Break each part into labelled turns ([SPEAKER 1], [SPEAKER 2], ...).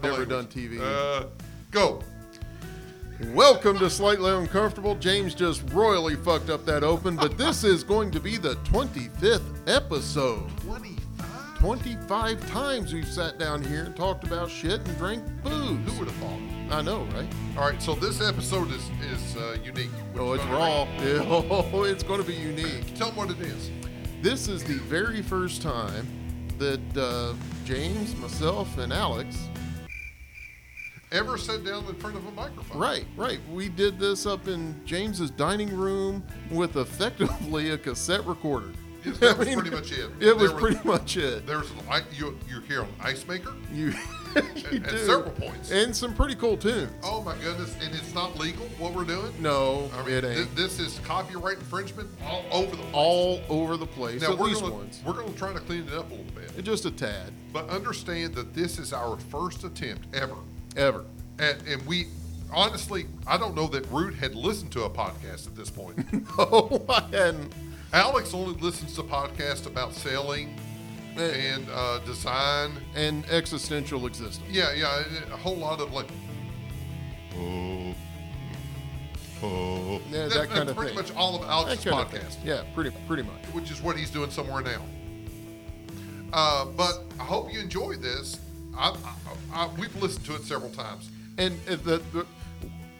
[SPEAKER 1] never done TV.
[SPEAKER 2] Uh, go.
[SPEAKER 1] Welcome to Slightly Uncomfortable. James just royally fucked up that open, but this is going to be the 25th episode.
[SPEAKER 2] 25.
[SPEAKER 1] 25 times we've sat down here and talked about shit and drank booze.
[SPEAKER 2] Who would have thought?
[SPEAKER 1] I know, right?
[SPEAKER 2] All right, so this episode is is uh, unique.
[SPEAKER 1] Oh, it's raw. Oh, it's going to be unique.
[SPEAKER 2] Tell them what it is.
[SPEAKER 1] This is the very first time that uh, James, myself, and Alex
[SPEAKER 2] Ever sat down in front of a microphone?
[SPEAKER 1] Right, right. We did this up in James's dining room with effectively a cassette recorder.
[SPEAKER 2] Yes, that
[SPEAKER 1] I
[SPEAKER 2] was
[SPEAKER 1] mean,
[SPEAKER 2] pretty much it.
[SPEAKER 1] It was
[SPEAKER 2] There
[SPEAKER 1] pretty much it.
[SPEAKER 2] There's an you you're here on Ice Maker
[SPEAKER 1] You, you
[SPEAKER 2] at several points.
[SPEAKER 1] and some pretty cool tunes.
[SPEAKER 2] oh my goodness! And it's not legal what we're doing.
[SPEAKER 1] No,
[SPEAKER 2] I mean,
[SPEAKER 1] it ain't.
[SPEAKER 2] this is copyright infringement all over the place.
[SPEAKER 1] All over the place,
[SPEAKER 2] now
[SPEAKER 1] at
[SPEAKER 2] we're
[SPEAKER 1] least
[SPEAKER 2] gonna,
[SPEAKER 1] once.
[SPEAKER 2] We're going to try to clean it up a little bit,
[SPEAKER 1] Just a tad,
[SPEAKER 2] but understand that this is our first attempt ever,
[SPEAKER 1] ever.
[SPEAKER 2] and, and we honestly, I don't know that Root had listened to a podcast at this point.
[SPEAKER 1] Oh, I hadn't.
[SPEAKER 2] Alex only listens to podcasts about selling and uh, design.
[SPEAKER 1] And existential existence.
[SPEAKER 2] Yeah, yeah, a whole lot of like. Oh, oh.
[SPEAKER 1] Yeah,
[SPEAKER 2] That's-
[SPEAKER 1] that kind of
[SPEAKER 2] pretty
[SPEAKER 1] thing.
[SPEAKER 2] much all of Alex's
[SPEAKER 1] kind of
[SPEAKER 2] podcast.
[SPEAKER 1] Yeah, pretty, pretty much.
[SPEAKER 2] which is what he's doing somewhere now. Uh, but I hope you enjoy this. I, I, I, we've listened to it several times.
[SPEAKER 1] And the, the,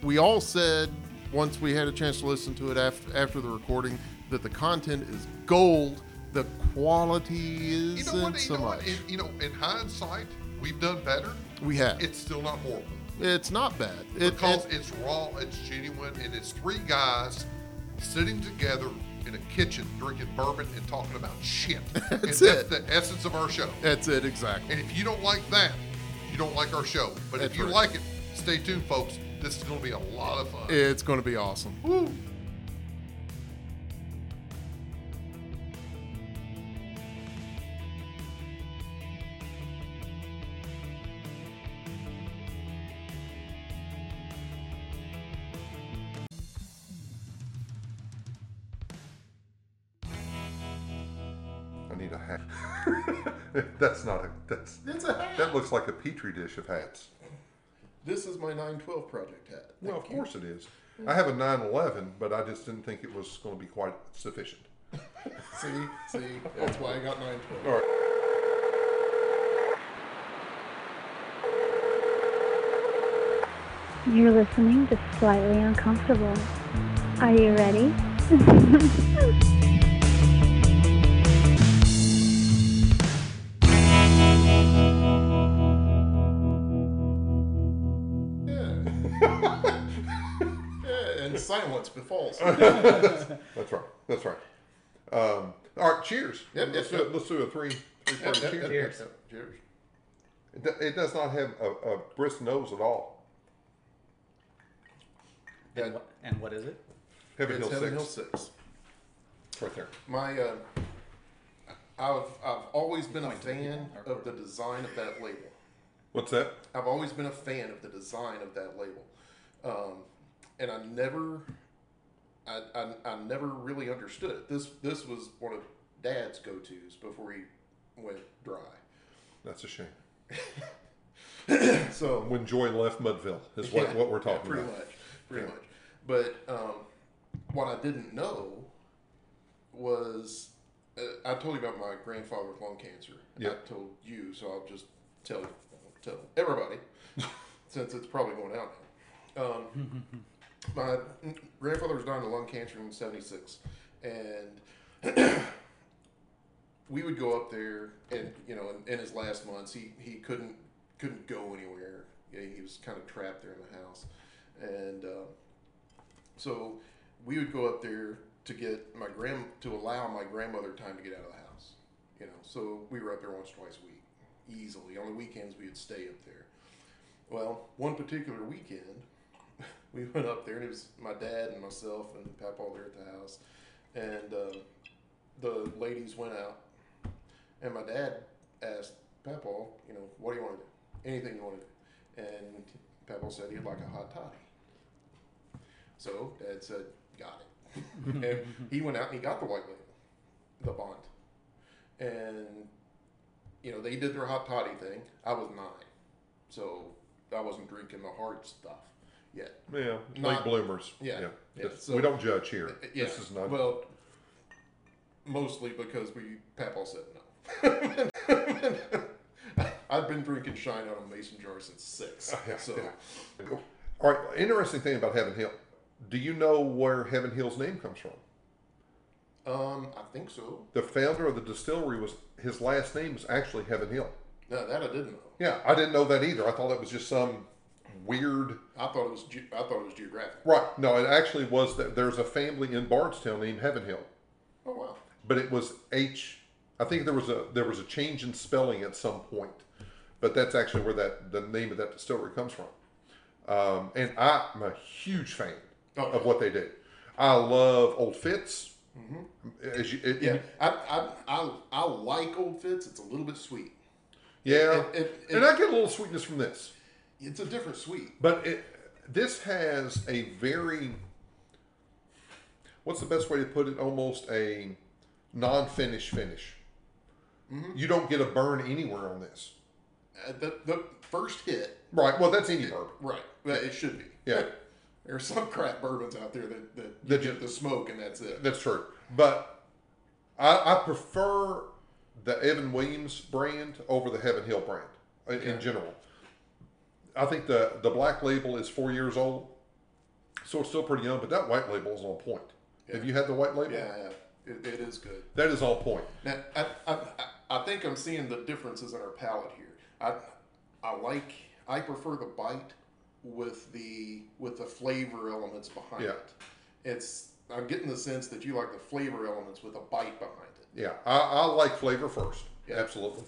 [SPEAKER 1] we all said once we had a chance to listen to it after after the recording that the content is gold. The quality isn't
[SPEAKER 2] know what? You
[SPEAKER 1] so
[SPEAKER 2] know,
[SPEAKER 1] much.
[SPEAKER 2] In, you know, in hindsight, we've done better.
[SPEAKER 1] we have.
[SPEAKER 2] It's still not horrible
[SPEAKER 1] It's not bad. It,
[SPEAKER 2] because
[SPEAKER 1] it-
[SPEAKER 2] it's raw, it's genuine, and it's three guys sitting together in a kitchen drinking bourbon and talking about shit. and
[SPEAKER 1] That's
[SPEAKER 2] that's
[SPEAKER 1] it.
[SPEAKER 2] the essence of our show.
[SPEAKER 1] that's it exactly.
[SPEAKER 2] And if you don't like that, you don't like our show. But
[SPEAKER 1] That's
[SPEAKER 2] if you
[SPEAKER 1] right.
[SPEAKER 2] like it, stay tuned, folks. This is going to be a lot of fun.
[SPEAKER 1] It's going to be awesome.
[SPEAKER 2] I that looks like a petri dish of hats.
[SPEAKER 1] This is my 912 project hat.
[SPEAKER 2] Well, of
[SPEAKER 1] you.
[SPEAKER 2] course it is. Mm. I have a 911, but I just didn't think it was going to be quite sufficient.
[SPEAKER 1] See, see, that's why I got 912.
[SPEAKER 2] All right.
[SPEAKER 3] You're listening to Slightly Uncomfortable. Are you ready?
[SPEAKER 1] silence befalls.
[SPEAKER 2] That's right. That's right. Um, all right. Cheers.
[SPEAKER 1] Yep,
[SPEAKER 2] let's,
[SPEAKER 1] yep,
[SPEAKER 2] do,
[SPEAKER 1] yep.
[SPEAKER 2] let's do a three. three
[SPEAKER 1] Yep, yep,
[SPEAKER 2] cheers.
[SPEAKER 1] yep,
[SPEAKER 4] Cheers.
[SPEAKER 1] Cheers.
[SPEAKER 2] It, it does not have a, a brisk nose at all.
[SPEAKER 1] Yeah,
[SPEAKER 4] And what, and what is it?
[SPEAKER 2] Heaven
[SPEAKER 1] it's
[SPEAKER 2] Hill
[SPEAKER 1] Heaven
[SPEAKER 2] Six.
[SPEAKER 1] Hill 6.
[SPEAKER 2] Right there.
[SPEAKER 1] My, uh, I've, I've always been a fan of the design of that label.
[SPEAKER 2] What's that?
[SPEAKER 1] I've always been a fan of the design of that label, um, and I never, I, I, I never really understood it. This this was one of Dad's go tos before he went dry.
[SPEAKER 2] That's a shame.
[SPEAKER 1] So
[SPEAKER 2] When Joy left Mudville is what,
[SPEAKER 1] Yeah,
[SPEAKER 2] what we're
[SPEAKER 1] yeah,
[SPEAKER 2] talking
[SPEAKER 1] pretty
[SPEAKER 2] about.
[SPEAKER 1] much, pretty
[SPEAKER 2] Yeah.
[SPEAKER 1] much. But um, what I didn't know was uh, I told you about my grandfather with lung cancer.
[SPEAKER 2] Yeah.
[SPEAKER 1] I told you, so I'll just tell tell everybody since it's probably going out now. Um, my grandfather was dying of lung cancer in '76, and we would go up there, and you know, in, in his last months, he he couldn't couldn't go anywhere. He was kind of trapped there in the house, and uh, so we would go up there to get my grand to allow my grandmother time to get out of the house. You know, so we were up there once twice a week, easily. On the weekends, we would stay up there. Well, one particular weekend, we went up there, and it was my dad and myself and Papa there at the house, and uh, the ladies went out, and my dad asked Papa, you know, what do you want to do? Anything you want to do? And Papa said he'd like a hot toddy. So Dad said, got it. and he went out and he got the white label, the bond. And, you know, they did their hot toddy thing. I was nine. so I wasn't drinking the hard stuff yet.
[SPEAKER 2] Yeah, late
[SPEAKER 1] Not-
[SPEAKER 2] bloomers.
[SPEAKER 1] Yeah, yeah,
[SPEAKER 2] This-
[SPEAKER 1] so-
[SPEAKER 2] we don't judge here.
[SPEAKER 1] Yeah,
[SPEAKER 2] This is not.
[SPEAKER 1] well. Mostly because we Papa said no. I've been drinking shine out of mason jar since six.
[SPEAKER 2] Yeah,
[SPEAKER 1] so
[SPEAKER 2] yeah. All right. Interesting thing about Heaven Hill. Do you know where Heaven Hill's name comes from?
[SPEAKER 1] um, I think so.
[SPEAKER 2] The founder of the distillery was his last name was actually Heaven Hill.
[SPEAKER 1] No, that I didn't know.
[SPEAKER 2] Yeah, I didn't know that either. I thought that was just some weird.
[SPEAKER 1] I thought it was. Ge- I thought it was geographic.
[SPEAKER 2] Right. No, it actually was that there's a family in Bardstown named Heaven Hill,
[SPEAKER 1] Oh wow.
[SPEAKER 2] but it was H. I think there was a there was a change in spelling at some point, but that's actually where that the name of that distillery comes from. Um, and I'm a huge fan
[SPEAKER 1] Oh,
[SPEAKER 2] of what they do. I love Old Fitz. As you, it,
[SPEAKER 1] Yeah, I, I, I, I like Old Fitz. It's a little bit sweet.
[SPEAKER 2] yeah,
[SPEAKER 1] it- it-
[SPEAKER 2] and I get a little sweetness from this.
[SPEAKER 1] It's a different sweet.
[SPEAKER 2] But it, this has a very, what's the best way to put it? Almost a non-finish finish. You don't get a burn anywhere on this.
[SPEAKER 1] Uh, the, the first hit,
[SPEAKER 2] Right. Well, that's any bourbon.
[SPEAKER 1] right? It should be.
[SPEAKER 2] Yeah.
[SPEAKER 1] There's some crap bourbons out there that, that
[SPEAKER 2] That
[SPEAKER 1] get the smoke and that's it.
[SPEAKER 2] That's true. But I, I prefer the Evan Williams brand over the Heaven Hill brand in, in general. I think the the black label is four years old, so it's still pretty young. But that white label is on point. Have you had the white label?
[SPEAKER 1] Yeah, yeah. It, it is good.
[SPEAKER 2] That is on point.
[SPEAKER 1] Now, I, I, I- I think I'm seeing the differences in our palate here. I, I like, I prefer the bite with the with the flavor elements behind
[SPEAKER 2] Yeah.
[SPEAKER 1] it. It's I'm getting the sense that you like the flavor elements with a bite behind it.
[SPEAKER 2] Yeah, I, I like flavor first.
[SPEAKER 1] Yeah.
[SPEAKER 2] Absolutely.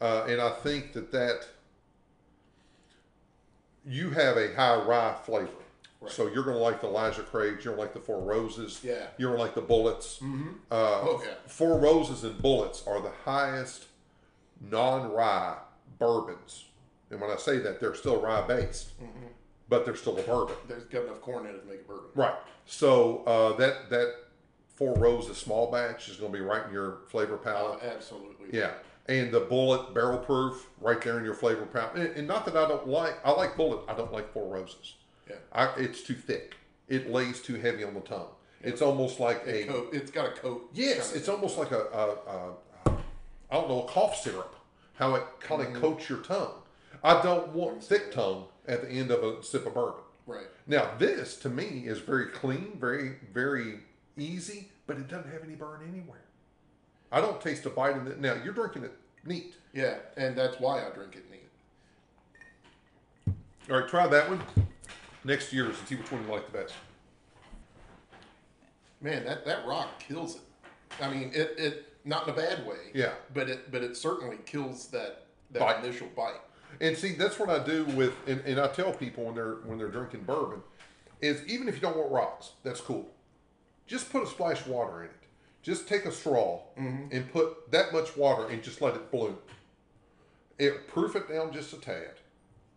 [SPEAKER 2] Uh, and I think that that you have a high rye flavor.
[SPEAKER 1] Right.
[SPEAKER 2] So you're going to like the Elijah Craig's, you're going to like the Four Roses.
[SPEAKER 1] Yeah.
[SPEAKER 2] You're like the Bulleits.
[SPEAKER 1] Mm-hmm.
[SPEAKER 2] Uh,
[SPEAKER 1] Oh, yeah.
[SPEAKER 2] Four Roses and Bulleits are the highest non rye bourbons. And when I say that, they're still rye based,
[SPEAKER 1] Mm-hmm.
[SPEAKER 2] but they're still a bourbon.
[SPEAKER 1] There's got enough corn in it to make a bourbon.
[SPEAKER 2] Right. So uh, that that Four Roses small batch is going to be right in your flavor palette.
[SPEAKER 1] Uh, absolutely.
[SPEAKER 2] Yeah, and the Bulleit barrel proof right there in your flavor palette. And, and not that I don't like, I like Bulleit. I don't like four roses.
[SPEAKER 1] Yeah.
[SPEAKER 2] I, it's too thick. It lays too heavy on the tongue. It's almost like a
[SPEAKER 1] coat, it's got a coat.
[SPEAKER 2] yes. It's almost like a, a, a I don't know a cough syrup. How it kind of mm-hmm. coats your tongue. I don't want thick tongue at the end of a sip of bourbon.
[SPEAKER 1] right.
[SPEAKER 2] Now this to me is very clean, very very easy, but it doesn't have any burn anywhere. I don't taste a bite in it. Now you're drinking it neat.
[SPEAKER 1] Yeah, and that's why I drink it neat.
[SPEAKER 2] All right, try that one next year and see which one you like the best.
[SPEAKER 1] Man, that, that rock kills it. I mean, it, it not in a bad way.
[SPEAKER 2] Yeah.
[SPEAKER 1] But it but it certainly kills that that
[SPEAKER 2] Bite.
[SPEAKER 1] initial bite.
[SPEAKER 2] And see, that's what I do with, and, and I tell people when they're when they're drinking bourbon, is even if you don't want rocks, that's cool. Just put a splash of water in it. Just take a straw mm-hmm. and put that much water and just let it bloom. It proof it down just a tad.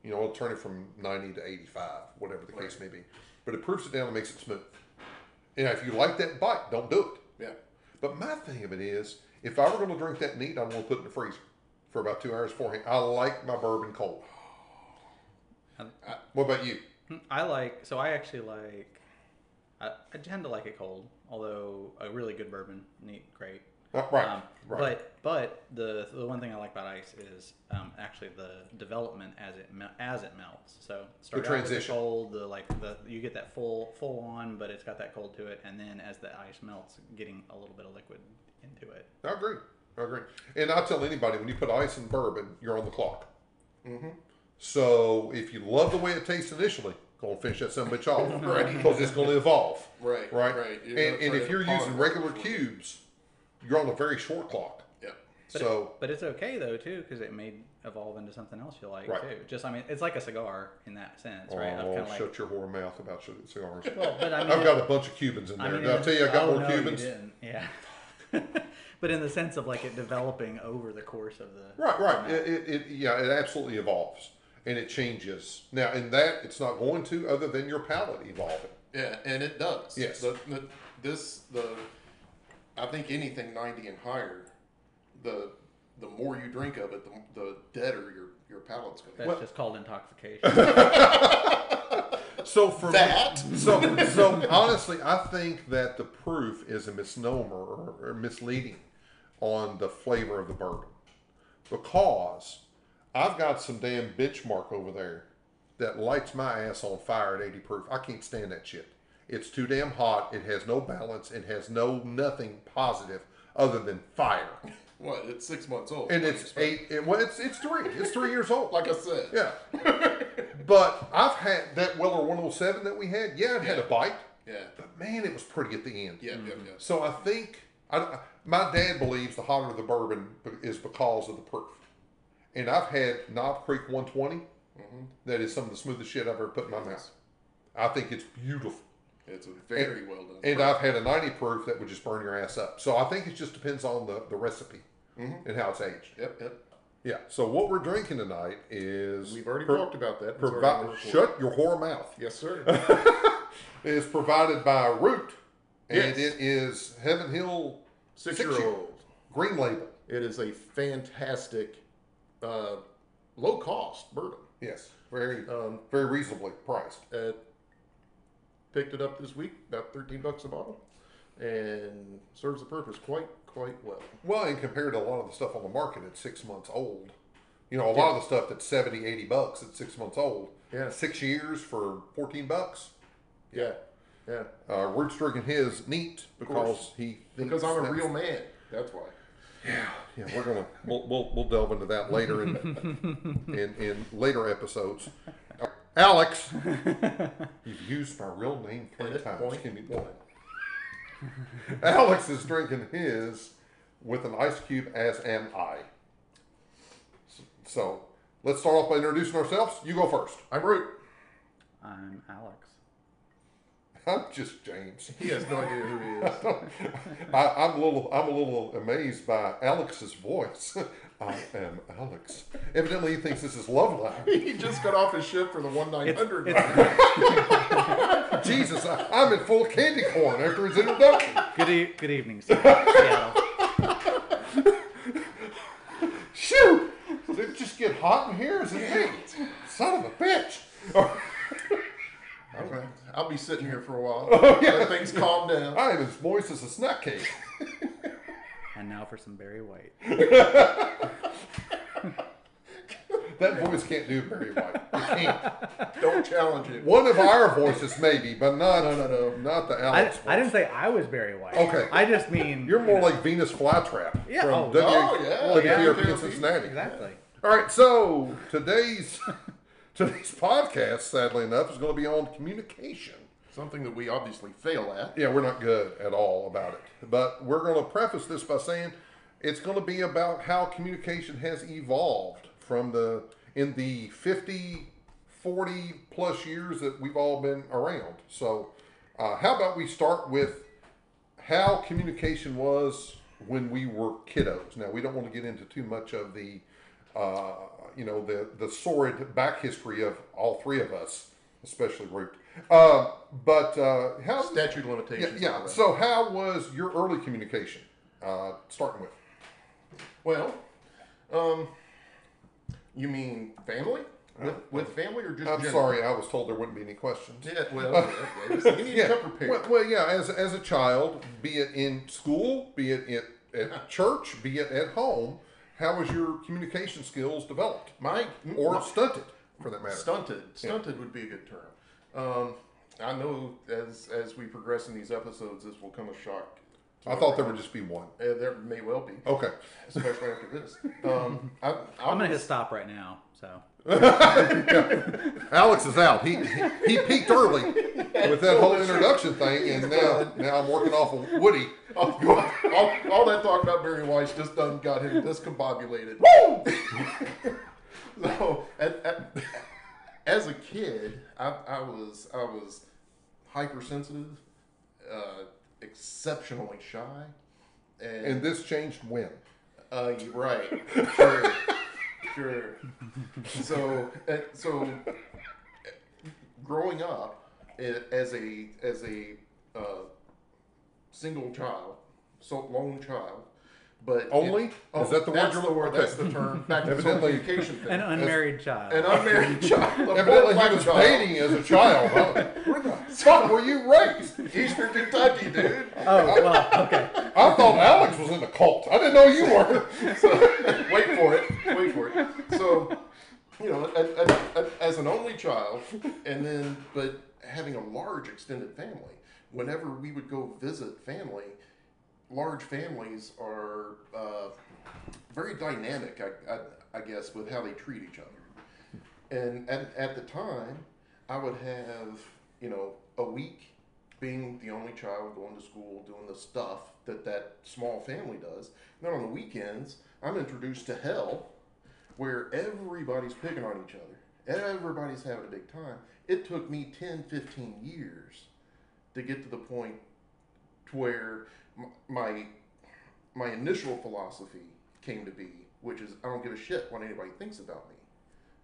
[SPEAKER 2] You know, it'll turn it from ninety to eighty-five, whatever the case may be. But it proofs it down and makes it smooth. And if you like that bite, don't do it.
[SPEAKER 1] Yeah.
[SPEAKER 2] But my thing of it is, if I were going to drink that neat, I'm going to put it in the freezer for about two hours beforehand. I like my bourbon cold. What about you?
[SPEAKER 4] Hmm, I like so I actually like I, I tend to like it cold, although a really good bourbon, neat, great.
[SPEAKER 2] Uh, right,
[SPEAKER 4] Um,
[SPEAKER 2] right.
[SPEAKER 4] But but the the one thing I like about ice is um, actually the development as it as it melts. So start out with the
[SPEAKER 2] transition.
[SPEAKER 4] cold, the like the you get that full full on, but it's got that cold to it, and then as the ice melts, getting a little bit of liquid into it.
[SPEAKER 2] I agree. I agree. And I tell anybody when you put ice in bourbon, you're on the clock.
[SPEAKER 1] Mm-hmm.
[SPEAKER 2] So if you love the way it tastes initially, go and finish that son of a bitch off.
[SPEAKER 1] Right.
[SPEAKER 2] Because it's going to evolve.
[SPEAKER 1] Right.
[SPEAKER 2] Right.
[SPEAKER 1] Right. You're
[SPEAKER 2] And, and if you're using regular
[SPEAKER 1] before-
[SPEAKER 2] cubes, you're on a very short clock.
[SPEAKER 1] Yeah.
[SPEAKER 4] But
[SPEAKER 2] so
[SPEAKER 4] it, but it's okay though too because it may evolve into something else you like
[SPEAKER 2] Right.
[SPEAKER 4] too. Just I mean, it's like a cigar in that sense,
[SPEAKER 2] oh,
[SPEAKER 4] right? Of kinda like,
[SPEAKER 2] shut your whore mouth about cigars.
[SPEAKER 4] well, but I mean,
[SPEAKER 2] I've got a bunch of Cubans in there.
[SPEAKER 4] I mean,
[SPEAKER 2] Did I tell you I got
[SPEAKER 4] oh,
[SPEAKER 2] more
[SPEAKER 4] no, you
[SPEAKER 2] Cubans?
[SPEAKER 4] didn't. Yeah. but in the sense of like it developing over the course of the
[SPEAKER 2] Right, right. It, it, it, yeah, it absolutely evolves and it changes. Now, in that, it's not going to, other than your palate evolving.
[SPEAKER 1] Yeah, and it does.
[SPEAKER 2] Yes.
[SPEAKER 1] The, the, this the I think anything ninety and higher, the the more you drink of it, the, the deader your your palate's going to
[SPEAKER 4] That's
[SPEAKER 1] get.
[SPEAKER 4] just called intoxication.
[SPEAKER 2] So for
[SPEAKER 1] That?
[SPEAKER 2] so so honestly, I think that the proof is a misnomer or, or misleading on the flavor of the bourbon because I've got some damn benchmark over there that lights my ass on fire at 80 proof. I can't stand that shit. It's too damn hot. It has no balance. It has no nothing positive other than fire.
[SPEAKER 1] What? It's six months old.
[SPEAKER 2] And it's eight. It, well, it's it's three. It's three years old.
[SPEAKER 1] Like I said.
[SPEAKER 2] Yeah. but I've had that Weller 107 that we had. Yeah, it had a bite,
[SPEAKER 1] Yeah.
[SPEAKER 2] but man, it was pretty at the end.
[SPEAKER 1] Yeah. Yeah. Yeah.
[SPEAKER 2] So I think I, my dad believes the hotter the bourbon is because of the proof. And I've had Knob Creek 120. that is some of the smoothest shit I've ever put in my mouth. I think it's beautiful.
[SPEAKER 1] It's a very well done.
[SPEAKER 2] And I've had a 90 proof that would just burn your ass up. So I think it just depends on the, the recipe mm-hmm. and how it's aged.
[SPEAKER 1] Yep. Yep.
[SPEAKER 2] Yeah. So what we're drinking tonight is
[SPEAKER 1] We've already
[SPEAKER 2] pro-
[SPEAKER 1] talked about that.
[SPEAKER 2] Provi-
[SPEAKER 1] already on the report.
[SPEAKER 2] shut your whore mouth.
[SPEAKER 1] Yes, sir.
[SPEAKER 2] Is provided by Root, and
[SPEAKER 1] Yes.
[SPEAKER 2] it is Heaven Hill
[SPEAKER 1] Six year- old.
[SPEAKER 2] Green Label.
[SPEAKER 1] It is a fantastic, uh, low cost bourbon.
[SPEAKER 2] Yes, very
[SPEAKER 1] Um,
[SPEAKER 2] very reasonably priced.
[SPEAKER 1] uh, picked it up this week, about thirteen bucks a bottle, and serves the purpose quite quite well.
[SPEAKER 2] Well, and compared to a lot of the stuff on the market, it's six months old. You know, a lot of the stuff that's 70, 80 bucks, it's six months old.
[SPEAKER 1] Yeah.
[SPEAKER 2] Six years for 14 bucks.
[SPEAKER 1] Yeah, yeah.
[SPEAKER 2] Uh, Root's drinking his neat because he
[SPEAKER 1] Because I'm a real man. That's why.
[SPEAKER 2] Yeah, yeah, we're gonna we'll, we'll, we'll delve into that later in in, in later episodes. Alex, you've used my real name three
[SPEAKER 1] Edit
[SPEAKER 2] times.
[SPEAKER 1] point
[SPEAKER 2] Can you-
[SPEAKER 1] one.
[SPEAKER 2] Alex is drinking his with an ice cube, as am I. So let's start off by introducing ourselves. You go first.
[SPEAKER 1] I'm Root.
[SPEAKER 4] I'm Alex.
[SPEAKER 2] I'm just James.
[SPEAKER 1] He has no idea who he is.
[SPEAKER 2] I, I'm a little I'm a little amazed by Alex's voice. I am Alex. Evidently, he thinks this is Loveline.
[SPEAKER 1] he just got off his ship for the one nine
[SPEAKER 4] It's,
[SPEAKER 1] hundred.
[SPEAKER 4] it's
[SPEAKER 2] Jesus, I, I'm in full candy corn after his introduction.
[SPEAKER 4] good, e- good evening, Seattle.
[SPEAKER 2] Shoot! Did it just get hot in here? Is it hey, son of a bitch?
[SPEAKER 1] Okay. I'll be sitting here for a while.
[SPEAKER 2] Oh,
[SPEAKER 1] Let things calm down.
[SPEAKER 2] I am as moist as a snack cake.
[SPEAKER 4] And now for some Barry White.
[SPEAKER 2] That voice can't do Barry White. It can't.
[SPEAKER 1] Don't challenge it.
[SPEAKER 2] One of our voices, maybe, but not
[SPEAKER 1] No, no, no.
[SPEAKER 2] not the
[SPEAKER 4] I,
[SPEAKER 2] Alex.
[SPEAKER 4] I didn't say I was Barry White.
[SPEAKER 2] Okay.
[SPEAKER 4] I just mean
[SPEAKER 2] You're more like Venus Flytrap
[SPEAKER 4] Yeah,
[SPEAKER 2] from
[SPEAKER 4] oh,
[SPEAKER 2] W-
[SPEAKER 1] oh, yeah.
[SPEAKER 2] WKRP
[SPEAKER 1] Yeah.
[SPEAKER 2] in Cincinnati.
[SPEAKER 4] exactly.
[SPEAKER 2] All right, so today's today's podcast, sadly enough, is going to be on communication.
[SPEAKER 1] Something that we obviously fail at.
[SPEAKER 2] Yeah, we're not good at all about it. But we're going to preface this by saying it's going to be about how communication has evolved from the in the 50 40 plus years that we've all been around. So, uh, how about we start with how communication was when we were kiddos? Now, we don't want to get into too much of the uh, you know the the sordid back history of all three of us, especially Root. Uh, but uh, how
[SPEAKER 1] Statute of
[SPEAKER 2] yeah,
[SPEAKER 1] limitations.
[SPEAKER 2] yeah. So, how was your early communication? Uh, starting with.
[SPEAKER 1] Well, um, you mean family? With, with family or just
[SPEAKER 2] I'm
[SPEAKER 1] general?
[SPEAKER 2] sorry, I was told there wouldn't be any questions.
[SPEAKER 1] Yeah, well, yeah, yeah, you need
[SPEAKER 2] Yeah.
[SPEAKER 1] to come prepared.
[SPEAKER 2] Well, well, yeah. As as a child, be it in school, be it at, at church, be it at home, how was your communication skills developed
[SPEAKER 1] Mike,
[SPEAKER 2] or
[SPEAKER 1] my-
[SPEAKER 2] stunted, for that matter?
[SPEAKER 1] stunted. Stunted would be a good term. Um, I know as as we progress in these episodes, this will come a shock. to
[SPEAKER 2] I thought there would just be one.
[SPEAKER 1] Uh, there may well be,
[SPEAKER 2] Okay.
[SPEAKER 1] especially after this. Um, I, I
[SPEAKER 4] I'm gonna hit stop right now. So
[SPEAKER 2] Alex is out. He he, he peaked early with that whole introduction thing, and now now I'm working off of Woody.
[SPEAKER 1] all, all, all that talk about Barry Weiss just done got him discombobulated. so, at, at, as a kid, I, I was I was hypersensitive, uh, exceptionally shy, and,
[SPEAKER 2] And this changed when?
[SPEAKER 1] uh, you're right, sure, sure. So, uh, so growing up eh, as a as a uh, single child, so lone child, but
[SPEAKER 2] Only?
[SPEAKER 1] it-
[SPEAKER 2] Is that the word
[SPEAKER 1] that's
[SPEAKER 2] you're
[SPEAKER 1] the word? That's the term. Back to the whole
[SPEAKER 2] Evidently-
[SPEAKER 1] thing.
[SPEAKER 4] An unmarried child.
[SPEAKER 1] An unmarried child.
[SPEAKER 2] Evidently, he was
[SPEAKER 1] child.
[SPEAKER 2] dating as a child. Huh? Where the fuck were you raised?
[SPEAKER 1] Eastern Kentucky, dude.
[SPEAKER 4] oh well, okay.
[SPEAKER 2] I thought Alex was in the cult. I didn't know you were.
[SPEAKER 1] So wait for it. Wait for it. So you know, a, a, a, as an only child, and then but having a large extended family. Whenever we would go visit family, large families are uh, very dynamic. I, I, I guess with how they treat each other. And at, at the time, I would have you know a week being the only child going to school, doing the stuff that that small family does. then on the weekends, I'm introduced to hell, where everybody's picking on each other. Everybody's having a big time. It took me 10, 15 years to get to the point where my my initial philosophy came to be, which is I don't give a shit what anybody thinks about me.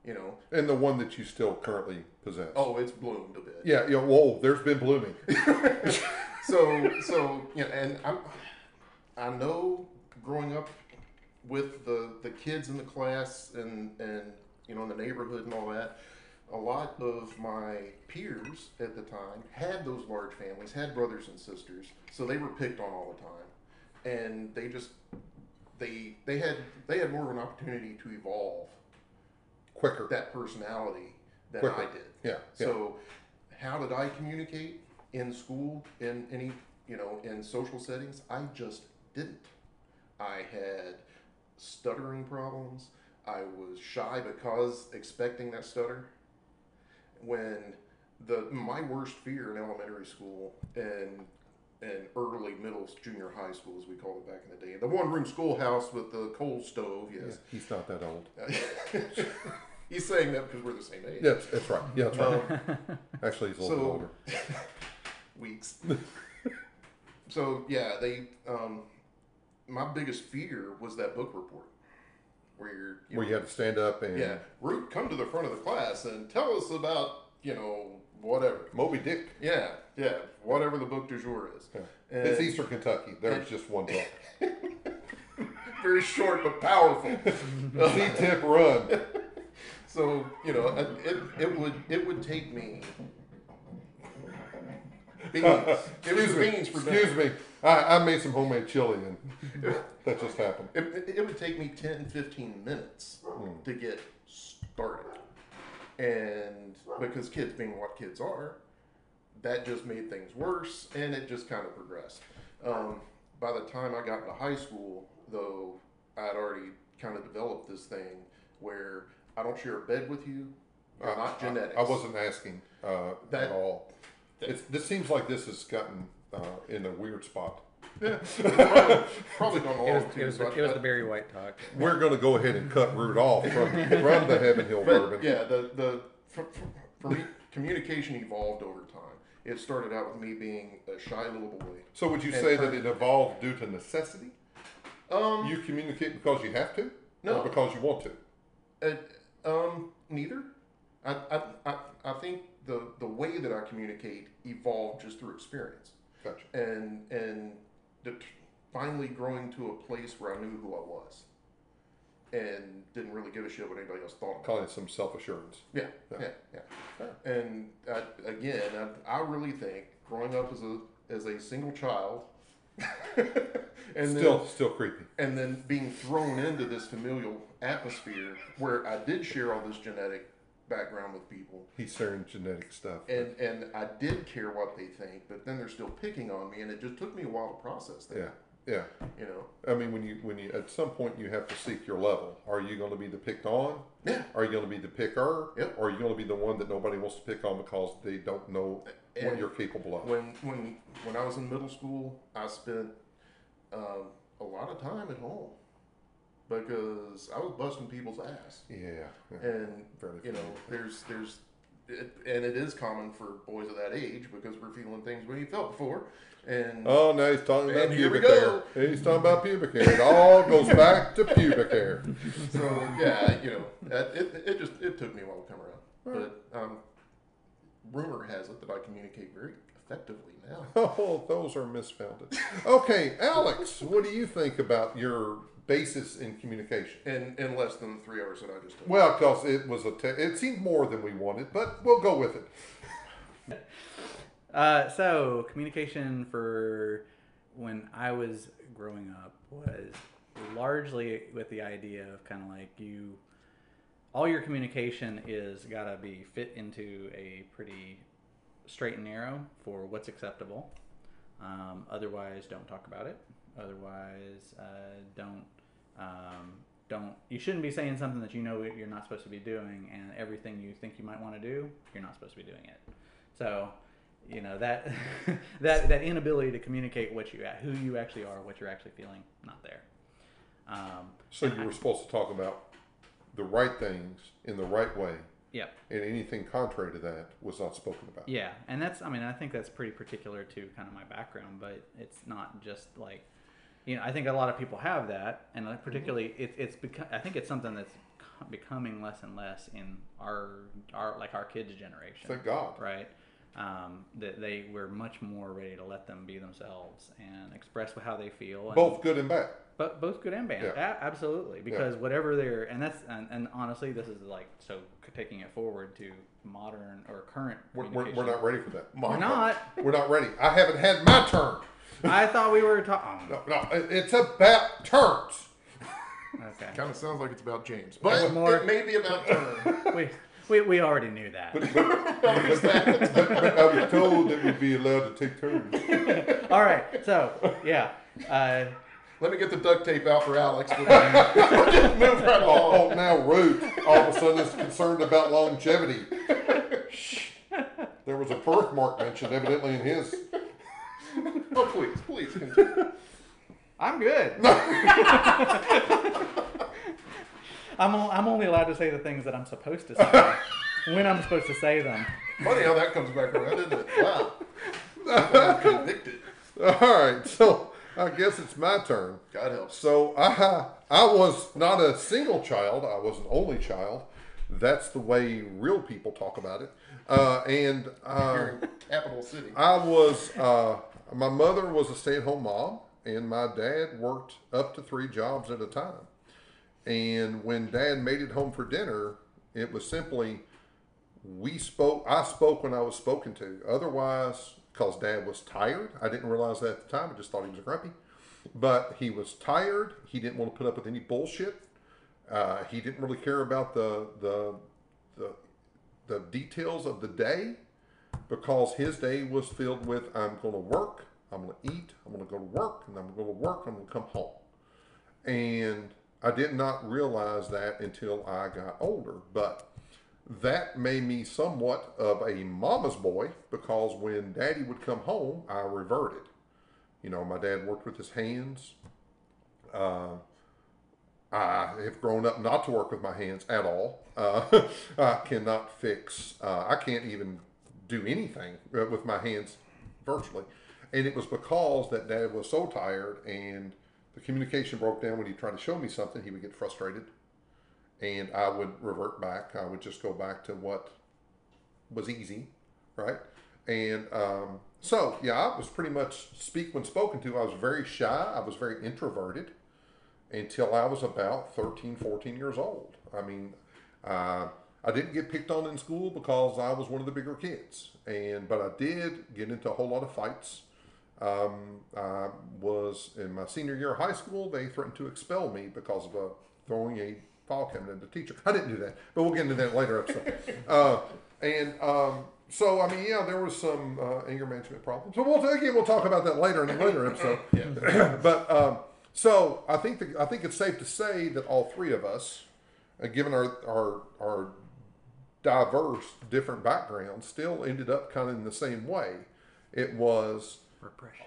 [SPEAKER 1] You know,
[SPEAKER 2] And the one that you still currently possess.
[SPEAKER 1] oh, it's bloomed a bit.
[SPEAKER 2] Yeah, yeah. Whoa, there's been blooming.
[SPEAKER 1] so so you know, and I'm I know growing up with the the kids in the class and and you know in the neighborhood and all that, a lot of my peers at the time had those large families, had brothers and sisters, so they were picked on all the time, and they just they they had they had more of an opportunity to evolve
[SPEAKER 2] Quicker.
[SPEAKER 1] that personality than
[SPEAKER 2] Quicker.
[SPEAKER 1] I did.
[SPEAKER 2] Yeah, yeah.
[SPEAKER 1] So, how did I communicate in school, in any, you know, in social settings? I just didn't. I had stuttering problems. I was shy because expecting that stutter. When the my worst fear in elementary school and and early middle junior high school as we called it back in the day, the one room schoolhouse with the coal stove.
[SPEAKER 2] Yeah,
[SPEAKER 1] Yes,
[SPEAKER 2] he's not that old.
[SPEAKER 1] he's saying that because we're the same age.
[SPEAKER 2] Yes, that's right. Yeah, that's right.
[SPEAKER 1] Um,
[SPEAKER 2] Actually, he's a little
[SPEAKER 1] so-
[SPEAKER 2] older.
[SPEAKER 1] weeks. so yeah, they. Um, my biggest fear was that book report, where you're. You
[SPEAKER 2] Where
[SPEAKER 1] know,
[SPEAKER 2] you had to stand up and
[SPEAKER 1] yeah, Root, come to the front of the class and tell us about you know whatever.
[SPEAKER 2] Moby Dick.
[SPEAKER 1] Yeah, yeah, whatever the book du jour is.
[SPEAKER 2] Yeah.
[SPEAKER 1] And-
[SPEAKER 2] It's Eastern Kentucky. There's just one book.
[SPEAKER 1] Very short but powerful.
[SPEAKER 2] See tip run.
[SPEAKER 1] so you know, it, it, would it would take me. Beans. It was
[SPEAKER 2] Excuse me.
[SPEAKER 1] beans for dinner.
[SPEAKER 2] Excuse me. I, I made some homemade chili and that just happened.
[SPEAKER 1] It, it, it would take me 10, 15 minutes to get started. And because kids being what kids are, that just made things worse and it just kind of progressed. Um, by the time I got into high school, though, I'd already kind of developed this thing where I don't share a bed with you. You're not
[SPEAKER 2] I- I-
[SPEAKER 1] genetics.
[SPEAKER 2] I, wasn't asking uh,
[SPEAKER 1] That-
[SPEAKER 2] at all. It's, this seems like this has gotten uh, in a weird spot.
[SPEAKER 1] Probably, probably going
[SPEAKER 4] It was, it was, the,
[SPEAKER 1] but-
[SPEAKER 4] it was the Barry White talk.
[SPEAKER 2] We're going to go ahead and cut Root off from, from the Heaven Hill
[SPEAKER 1] But
[SPEAKER 2] bourbon.
[SPEAKER 1] yeah, the the for, for, for me, communication evolved over time. It started out with me being a shy little boy.
[SPEAKER 2] So would you say
[SPEAKER 1] for-
[SPEAKER 2] that it evolved due to necessity?
[SPEAKER 1] Um,
[SPEAKER 2] You communicate because you have to,
[SPEAKER 1] No.
[SPEAKER 2] or because you want to.
[SPEAKER 1] uh, um, neither. I, I, I, I think the the way that I communicate evolved just through experience,
[SPEAKER 2] Gotcha.
[SPEAKER 1] and and det- finally growing to a place where I knew who I was, and didn't really give a shit what anybody else thought.
[SPEAKER 2] Calling it some self assurance.
[SPEAKER 1] Yeah,
[SPEAKER 2] Yeah.
[SPEAKER 1] yeah, yeah. And I, again, I, I really think growing up as a as a single child, and
[SPEAKER 2] Still,
[SPEAKER 1] then
[SPEAKER 2] still creepy.
[SPEAKER 1] and then being thrown into this familial atmosphere where I did share all this genetic background with people,
[SPEAKER 2] He's sharing genetic stuff.
[SPEAKER 1] and and I did care what they think, but then they're still picking on me, and it just took me a while to process that.
[SPEAKER 2] yeah, yeah.
[SPEAKER 1] You know.
[SPEAKER 2] I mean, when you when you at some point you have to seek your level. Are you going to be the picked on?
[SPEAKER 1] Yeah.
[SPEAKER 2] Are you going to be the picker?
[SPEAKER 1] Yep.
[SPEAKER 2] Or are you going to be the one that nobody wants to pick on because they don't know what you're capable of?
[SPEAKER 1] When when when I was in middle school, I spent um, a lot of time at home because I was busting people's ass,
[SPEAKER 2] yeah. yeah.
[SPEAKER 1] and
[SPEAKER 2] Fairly
[SPEAKER 1] you know, there's there's, it, and it is common for boys of that age because we're feeling things we ain't felt before, and
[SPEAKER 2] Oh, now he's talking about
[SPEAKER 1] And here we
[SPEAKER 2] pubic hair. He's talking about pubic hair. It all goes back to pubic hair.
[SPEAKER 1] so yeah, you know, it, it just it took me a while to come around, but um, rumor has it that I communicate very effectively now.
[SPEAKER 2] Oh, those are misfounded. Okay, Alex, what do you think about your basis in communication?
[SPEAKER 1] In in less than the three hours that I just did.
[SPEAKER 2] Well, because it was a, te- it seemed more than we wanted, but we'll go with it.
[SPEAKER 4] Uh, so communication for when I was growing up was largely with the idea of kind of like you, all your communication is gotta be fit into a pretty straight and narrow for what's acceptable. Um, otherwise, don't talk about it. Otherwise, uh, don't um, don't. You shouldn't be saying something that you know you're not supposed to be doing, and everything you think you might want to do, you're not supposed to be doing it. So, you know that that that inability to communicate what you who you actually are, what you're actually feeling, not there. Um,
[SPEAKER 2] So you were supposed to talk about the right things in the right way,
[SPEAKER 4] yep.
[SPEAKER 2] and anything contrary to that was not spoken about.
[SPEAKER 4] Yeah, and that's I mean I think that's pretty particular to kind of my background, but it's not just like you know I think a lot of people have that, and like particularly it, it's become I think it's something that's becoming less and less in our our like our kids generation.
[SPEAKER 2] Thank God.
[SPEAKER 4] Right. Um, that they were much more ready to let them be themselves and express how they feel. And,
[SPEAKER 2] Both good and bad.
[SPEAKER 4] but both good and bad.
[SPEAKER 2] Yeah.
[SPEAKER 4] A- absolutely. Because whatever they're, and that's, and, and honestly, this is like, so taking it forward to modern or current
[SPEAKER 2] We're, we're, we're not ready for that.
[SPEAKER 4] We're not.
[SPEAKER 2] We're not ready. I haven't had my turn.
[SPEAKER 4] I thought we were talking.
[SPEAKER 2] No, no, it- it's about turns.
[SPEAKER 4] Okay.
[SPEAKER 1] Kind of sounds like it's about James, but
[SPEAKER 4] more-
[SPEAKER 1] it may be about turns.
[SPEAKER 4] we, we, we already knew that.
[SPEAKER 2] But, but I was told that we'd be allowed to take turns.
[SPEAKER 4] All right. So, yeah. Uh,
[SPEAKER 1] Let me get the duct tape out for Alex. We'll just move right along.
[SPEAKER 2] Oh, now Root all of a sudden is concerned about longevity. Shh. There was a birthmark mentioned evidently in his.
[SPEAKER 1] Oh, please, please continue.
[SPEAKER 4] I'm good. I'm, o- I'm only allowed to say the things that I'm supposed to say when I'm supposed to say them.
[SPEAKER 1] Funny how that comes back around, isn't it? Wow. I'm convicted.
[SPEAKER 2] All right, so I guess it's my turn.
[SPEAKER 1] God helps.
[SPEAKER 2] So I I was not a single child. I was an only child. That's the way real people talk about it. Uh, and uh,
[SPEAKER 1] capital city.
[SPEAKER 2] I was uh, my mother was a stay-at-home mom, and my dad worked up to three jobs at a time. And when Dad made it home for dinner, it was simply we spoke. I spoke when I was spoken to. Otherwise, because Dad was tired, I didn't realize that at the time. I just thought he was grumpy. But he was tired. He didn't want to put up with any bullshit. Uh, he didn't really care about the the the the details of the day because his day was filled with I'm going to work, I'm going to eat, I'm going to go to work, and I'm going to work, I'm going to come home. And I did not realize that until I got older, but that made me somewhat of a mama's boy because when daddy would come home, I reverted. You know, my dad worked with his hands. Uh, I have grown up not to work with my hands at all. Uh, I cannot fix. Uh, I can't even do anything uh, with my hands virtually, and it was because that Dad was so tired and the communication broke down when he tried to show me something. He would get frustrated, and I would revert back. I would just go back to what was easy, right? And um, so, yeah, I was pretty much speak when spoken to. I was very shy. I was very introverted until I was about 13, 14 years old. I mean, uh, I didn't get picked on in school because I was one of the bigger kids, and but I did get into a whole lot of fights. Um, I was in my senior year of high school. They threatened to expel me because of uh, throwing a file cabinet at the teacher. I didn't do that, but we'll get into that later episode. uh, and um, so, I mean, yeah, there was some uh, anger management problems. So we'll again we'll talk about that later in a later episode. but um, so I think the, I think it's safe to say that all three of us, uh, given our our our diverse different backgrounds, still ended up kind of in the same way. It was
[SPEAKER 4] Repression.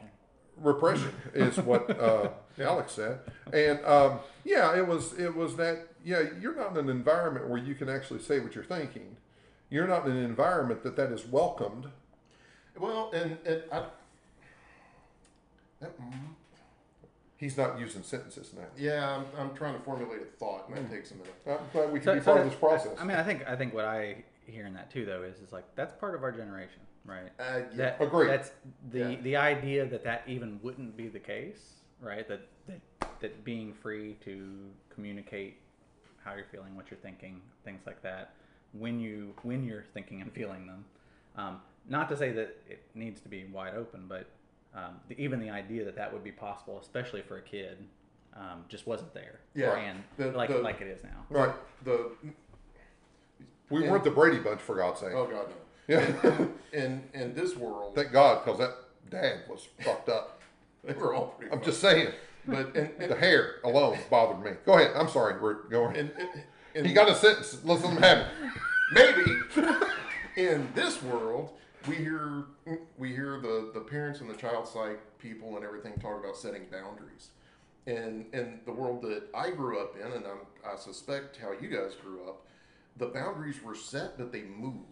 [SPEAKER 2] repression is what uh, Alex said, and um, yeah, it was it was that yeah you're not in an environment where you can actually say what you're thinking. You're not in an environment that that is welcomed.
[SPEAKER 1] Well, and, and I. that- mm,
[SPEAKER 2] He's not using sentences now.
[SPEAKER 1] Yeah, I'm, I'm trying to formulate a thought, and that takes a minute.
[SPEAKER 2] I'm glad we can
[SPEAKER 4] So-
[SPEAKER 2] be
[SPEAKER 4] so
[SPEAKER 2] part of this process.
[SPEAKER 4] I mean, I think I think what I hear in that too, though, is is like that's part of our generation, right?
[SPEAKER 1] Uh, yeah.
[SPEAKER 4] That
[SPEAKER 2] Agreed.
[SPEAKER 4] That's the
[SPEAKER 1] Yeah.
[SPEAKER 4] the idea that that even wouldn't be the case, right? That that that being free to communicate how you're feeling, what you're thinking, things like that, when you when you're thinking and feeling them. Um, not to say that it needs to be wide open, but um, the, even the idea that that would be possible, especially for a kid, um, just wasn't there.
[SPEAKER 1] Yeah.
[SPEAKER 4] and
[SPEAKER 1] The-
[SPEAKER 4] like
[SPEAKER 1] the-
[SPEAKER 4] like it is now.
[SPEAKER 2] Right.
[SPEAKER 1] the
[SPEAKER 2] We
[SPEAKER 1] And-
[SPEAKER 2] weren't the Brady Bunch, for God's sake.
[SPEAKER 1] oh god no.
[SPEAKER 2] Yeah.
[SPEAKER 1] In in this world,
[SPEAKER 2] Thank God, because that dad was fucked up.
[SPEAKER 1] they were all pretty.
[SPEAKER 2] I'm
[SPEAKER 1] fucked.
[SPEAKER 2] just saying.
[SPEAKER 1] But and,
[SPEAKER 2] The hair alone bothered me. Go ahead. I'm sorry. We're going. He got a sentence. Let's let him have it.
[SPEAKER 1] maybe in this world we hear we hear the the parents and the child psych people and everything talk about setting boundaries. And in the world that i grew up in and I'm, i suspect how you guys grew up the boundaries were set but they moved.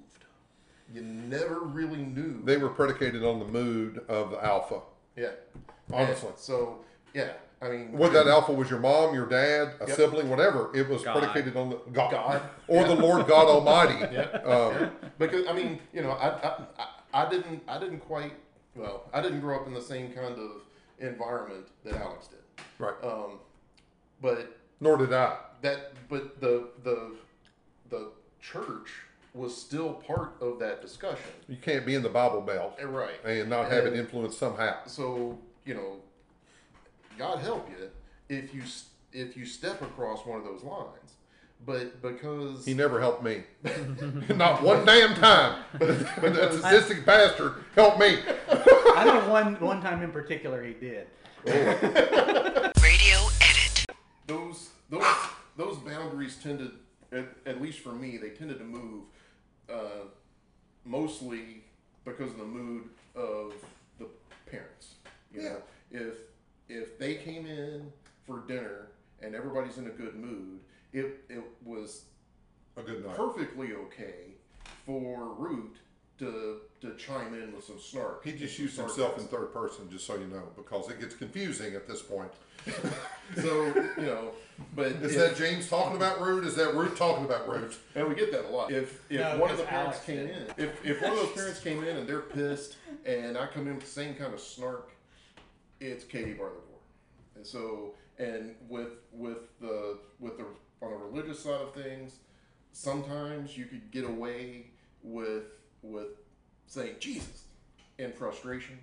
[SPEAKER 1] You never really knew.
[SPEAKER 2] They were predicated on the mood of the alpha.
[SPEAKER 1] yeah.
[SPEAKER 2] Honestly.
[SPEAKER 1] And so yeah i mean
[SPEAKER 2] Whether that alpha was your mom, your dad, a
[SPEAKER 1] Yep.
[SPEAKER 2] sibling, whatever, it was
[SPEAKER 4] God.
[SPEAKER 2] predicated on the God,
[SPEAKER 1] God.
[SPEAKER 2] or the Lord God Almighty.
[SPEAKER 1] Yeah.
[SPEAKER 2] Um,
[SPEAKER 1] because I mean, you know, I, I I didn't I didn't quite well, I didn't grow up in the same kind of environment that Alex did.
[SPEAKER 2] right.
[SPEAKER 1] Um, but
[SPEAKER 2] Nor did I.
[SPEAKER 1] that but the the the church was still part of that discussion.
[SPEAKER 2] You can't be in the Bible Belt
[SPEAKER 1] Eh, Right.
[SPEAKER 2] and not have it
[SPEAKER 1] And-
[SPEAKER 2] influence somehow.
[SPEAKER 1] So you know, God help you if you if you step across one of those lines. But because
[SPEAKER 2] He never helped me. not one damn time. But that sadistic bastard helped me.
[SPEAKER 4] I know one one time in particular he did.
[SPEAKER 5] Radio edit.
[SPEAKER 1] those those those boundaries tended at, at least for me they tended to move uh, mostly because of the mood of the parents you know if if they came in for dinner and everybody's in a good mood it it was
[SPEAKER 2] A good night.
[SPEAKER 1] perfectly okay for root to to chime in with some snark
[SPEAKER 2] He just used himself in third person, just so you know, because it gets confusing at this point.
[SPEAKER 1] so you know but
[SPEAKER 2] Is
[SPEAKER 1] if-
[SPEAKER 2] that James talking about Root? Is that Root talking about Root?
[SPEAKER 1] And we get that a lot. If if
[SPEAKER 4] No,
[SPEAKER 1] one of the parents
[SPEAKER 4] Alex
[SPEAKER 1] came
[SPEAKER 4] did.
[SPEAKER 1] in, if, if one of those parents came in and they're pissed, and I come in with the same kind of snark, it's Katie bar. And so, and with with the with the on the religious side of things, sometimes you could get away with with saying Jesus in frustration,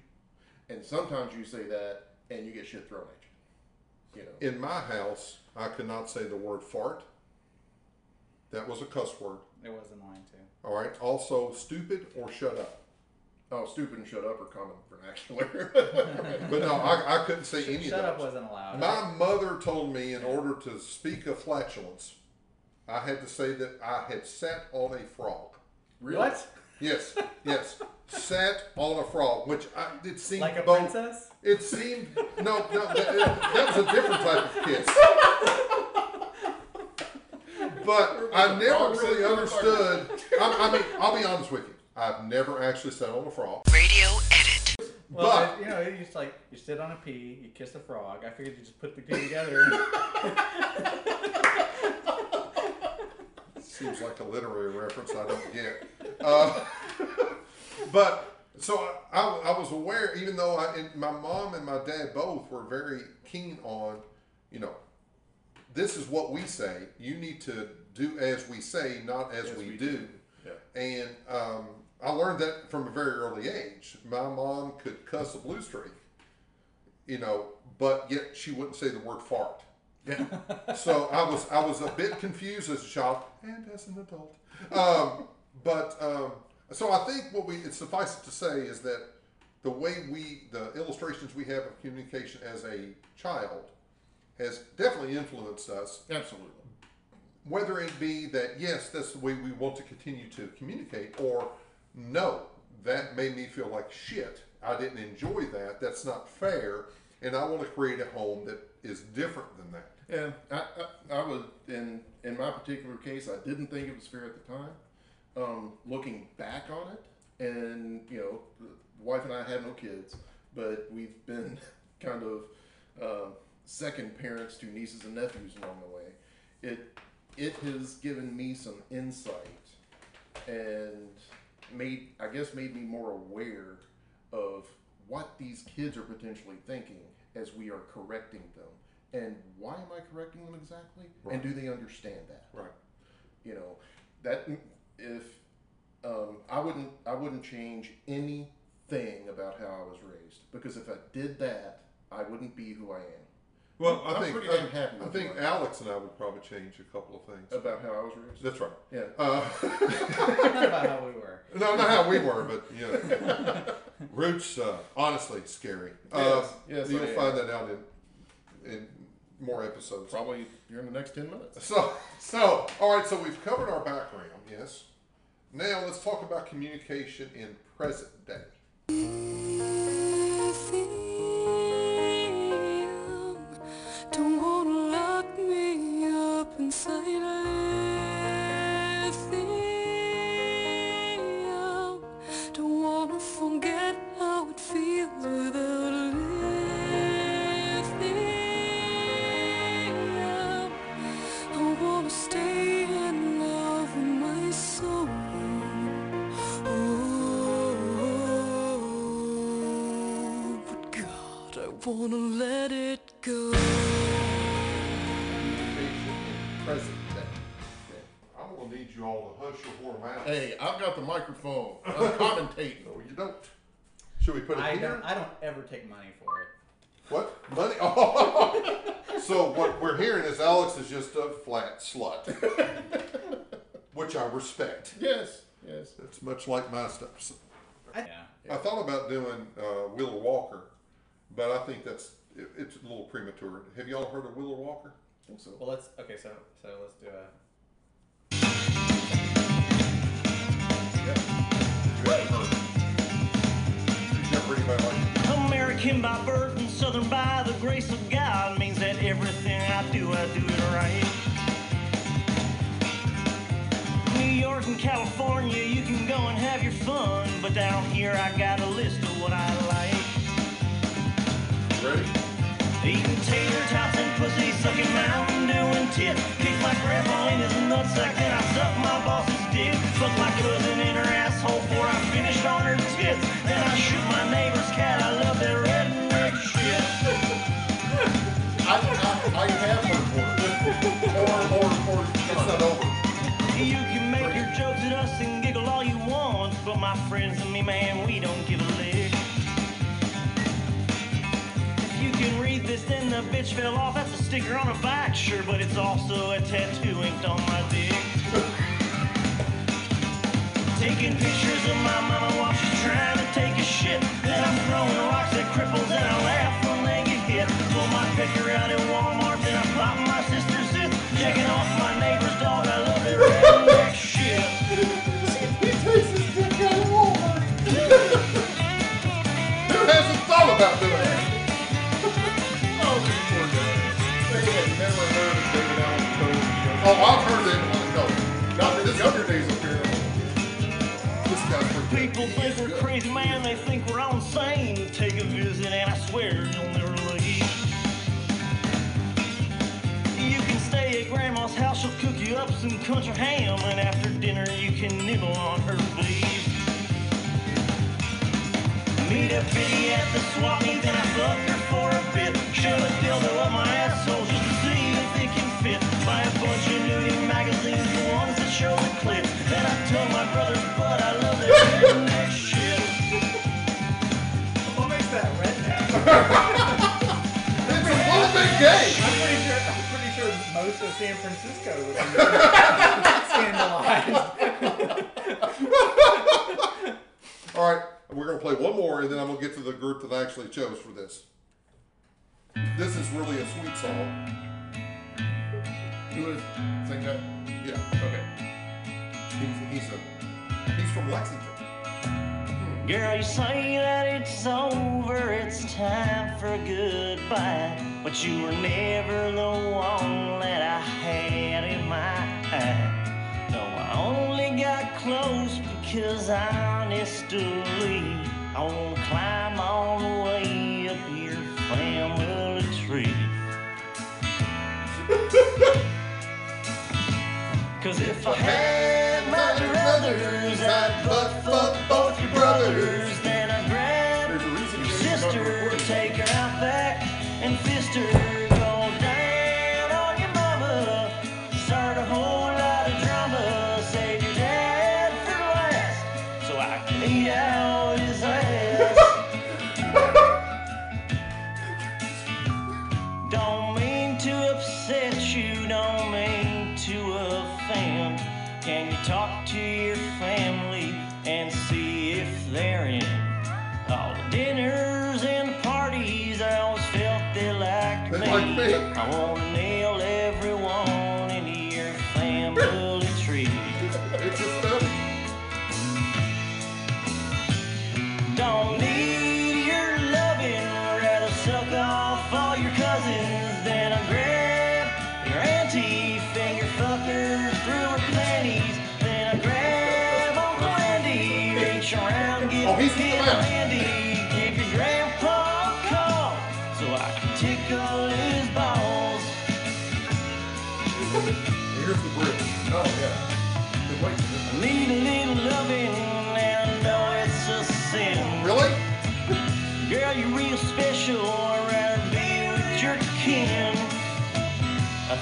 [SPEAKER 1] and sometimes you say that and you get shit thrown at you. You know.
[SPEAKER 2] In my house, I could not say the word fart. That was a cuss word.
[SPEAKER 4] It was in line too.
[SPEAKER 2] All right. Also, stupid or shut up.
[SPEAKER 1] Oh, stupid and shut up are common vernacular.
[SPEAKER 2] But no, I, I couldn't say any
[SPEAKER 4] Shut
[SPEAKER 2] of
[SPEAKER 4] up
[SPEAKER 2] those.
[SPEAKER 4] wasn't allowed.
[SPEAKER 2] My mother told me in order to speak of flatulence, I had to say that I had sat on a frog.
[SPEAKER 1] really?
[SPEAKER 4] What?
[SPEAKER 2] Yes, yes, sat on a frog, which I, it seemed
[SPEAKER 4] Like a
[SPEAKER 2] both.
[SPEAKER 4] princess?
[SPEAKER 2] It seemed no, no, that, that was a different type of kiss. But I never really understood. I, I mean, I'll be honest with you. I've never actually sat on a frog.
[SPEAKER 4] Well,
[SPEAKER 2] But-
[SPEAKER 4] you know, you just like you sit on a pea, you kiss a frog. I figured you just put the two together.
[SPEAKER 2] Seems like a literary reference I don't get. Uh, but so I, I, I was aware, even though I, and my mom and my dad both were very keen on, you know, this is what we say. You need to do as we say, not as, we,
[SPEAKER 1] we
[SPEAKER 2] do.
[SPEAKER 1] do. Yeah.
[SPEAKER 2] And um, I learned that from a very early age. My mom could cuss a blue streak, you know, but yet she wouldn't say the word fart.
[SPEAKER 1] Yeah.
[SPEAKER 2] So I was I was a bit confused as a child and as an adult. Um, but um, so I think what we it suffices to say is that the way we the illustrations we have of communication as a child has definitely influenced us
[SPEAKER 1] Absolutely.
[SPEAKER 2] whether it be that yes that's the way we want to continue to communicate or no that made me feel like shit i didn't enjoy that that's not fair and i want to create a home that is different than that
[SPEAKER 1] Yeah, I, I, I would in in my particular case, I didn't think it was fair at the time. Um, looking back on it, and you know, the wife and I have no kids, but we've been kind of uh, second parents to nieces and nephews along the way. It it has given me some insight and made I guess made me more aware of what these kids are potentially thinking as we are correcting them, and why am I correcting them exactly, and do they understand that?
[SPEAKER 2] Right.
[SPEAKER 1] you know that if um, I wouldn't I wouldn't change anything about how I was raised. Because if I did that I wouldn't be who I am
[SPEAKER 2] Well, I
[SPEAKER 1] I'm
[SPEAKER 2] think
[SPEAKER 1] pretty damn
[SPEAKER 2] I,
[SPEAKER 1] happy
[SPEAKER 2] I
[SPEAKER 1] with
[SPEAKER 2] think
[SPEAKER 1] mine.
[SPEAKER 2] Alex and I would probably change a couple of things.
[SPEAKER 1] about how I was raised.
[SPEAKER 2] That's right.
[SPEAKER 1] Yeah.
[SPEAKER 2] Uh,
[SPEAKER 4] Not about how we were.
[SPEAKER 2] no, not how we were, but you know, roots. Uh, honestly, scary. Uh,
[SPEAKER 1] Yes, yes,
[SPEAKER 2] you'll
[SPEAKER 1] I am.
[SPEAKER 2] find that out in in more episodes.
[SPEAKER 1] Probably here in the next ten minutes.
[SPEAKER 2] So, so all right. So we've covered our background. Yes. Now let's talk about communication in present day.
[SPEAKER 5] Wanna let it go.
[SPEAKER 2] Present I'm gonna need you all to hush your warm mouth.
[SPEAKER 1] Hey, I've got the microphone. I'm commentating.
[SPEAKER 2] No, you don't. Should we put it
[SPEAKER 4] I
[SPEAKER 2] here?
[SPEAKER 4] don't. I don't ever take money for it.
[SPEAKER 2] What? Money? Oh. so what we're hearing is Alex is just a flat slut, which I respect.
[SPEAKER 1] Yes, yes.
[SPEAKER 2] It's much like my stuff. So
[SPEAKER 4] I, yeah.
[SPEAKER 2] I thought about doing uh, Wheeler Walker, but I think that's it, it's a little premature. Have y'all heard of Wheeler Walker?
[SPEAKER 1] I think so.
[SPEAKER 4] Well, let's. Okay, so so let's do a.
[SPEAKER 2] You haven't heard. You've never heard anybody like it.
[SPEAKER 6] American by birth and Southern by the grace of God means that everything I do, I do it right. New York and California, you can go and have your fun, but down here I got a list of what I like.
[SPEAKER 2] Ready?
[SPEAKER 6] Eating tater tots and pussy, sucking Mountain Dew and tip. Kick my grandma in his nutsack, then I suck my boss's dick. Fuck my cousin in her asshole before I finished on her tits. Then I shoot my neighbor's cat, I love that redneck shit.
[SPEAKER 1] I, I, I have heard more. or, or, or,
[SPEAKER 2] It's not over.
[SPEAKER 6] You can make your jokes at us and giggle all you want, but my friends and me, man, we don't give a lick. Can read this, then the bitch fell off. That's a sticker on a bike, sure, but it's also a tattoo inked on my dick. Taking pictures of my mama while she's trying to take a shit. Then I'm throwing
[SPEAKER 2] I've heard that one. No,
[SPEAKER 1] Not in his younger days, apparently.
[SPEAKER 2] this guy's pretty
[SPEAKER 6] People think we're crazy, man. They think we're all insane. Take a visit, and I swear you'll never leave. You can stay at grandma's house. She'll cook you up some country ham, and after dinner you can nibble on her beef. Meet a biddy at the swap meet, then I fuck her for a bit. Shove a dildo up my asshole Buy a bunch magazines, the ones that show the clips. Then I tell my brother's butt I love that redneck shit.
[SPEAKER 4] What makes that redneck?
[SPEAKER 2] It's a little bit gay.
[SPEAKER 4] I'm pretty sure. I'm pretty sure most of San Francisco would be scandalized.
[SPEAKER 2] All right, we're gonna play one more, and then I'm gonna get to the group that I actually chose for this. This is really a sweet song.
[SPEAKER 1] Who is sing that?
[SPEAKER 2] Yeah,
[SPEAKER 1] Okay.
[SPEAKER 2] he's he's a he's from Lexington.
[SPEAKER 6] Girl, you say that it's over, it's time for goodbye. But you were never the one that I had in mind. No, I only got close because I honestly, I wanna climb all the way up your family tree. Cause if I had my druthers others. I'd butt fuck both your brothers. Can you talk to your family and see if they're in? All the dinners and parties, I always felt they liked
[SPEAKER 2] They
[SPEAKER 6] me.
[SPEAKER 2] liked me.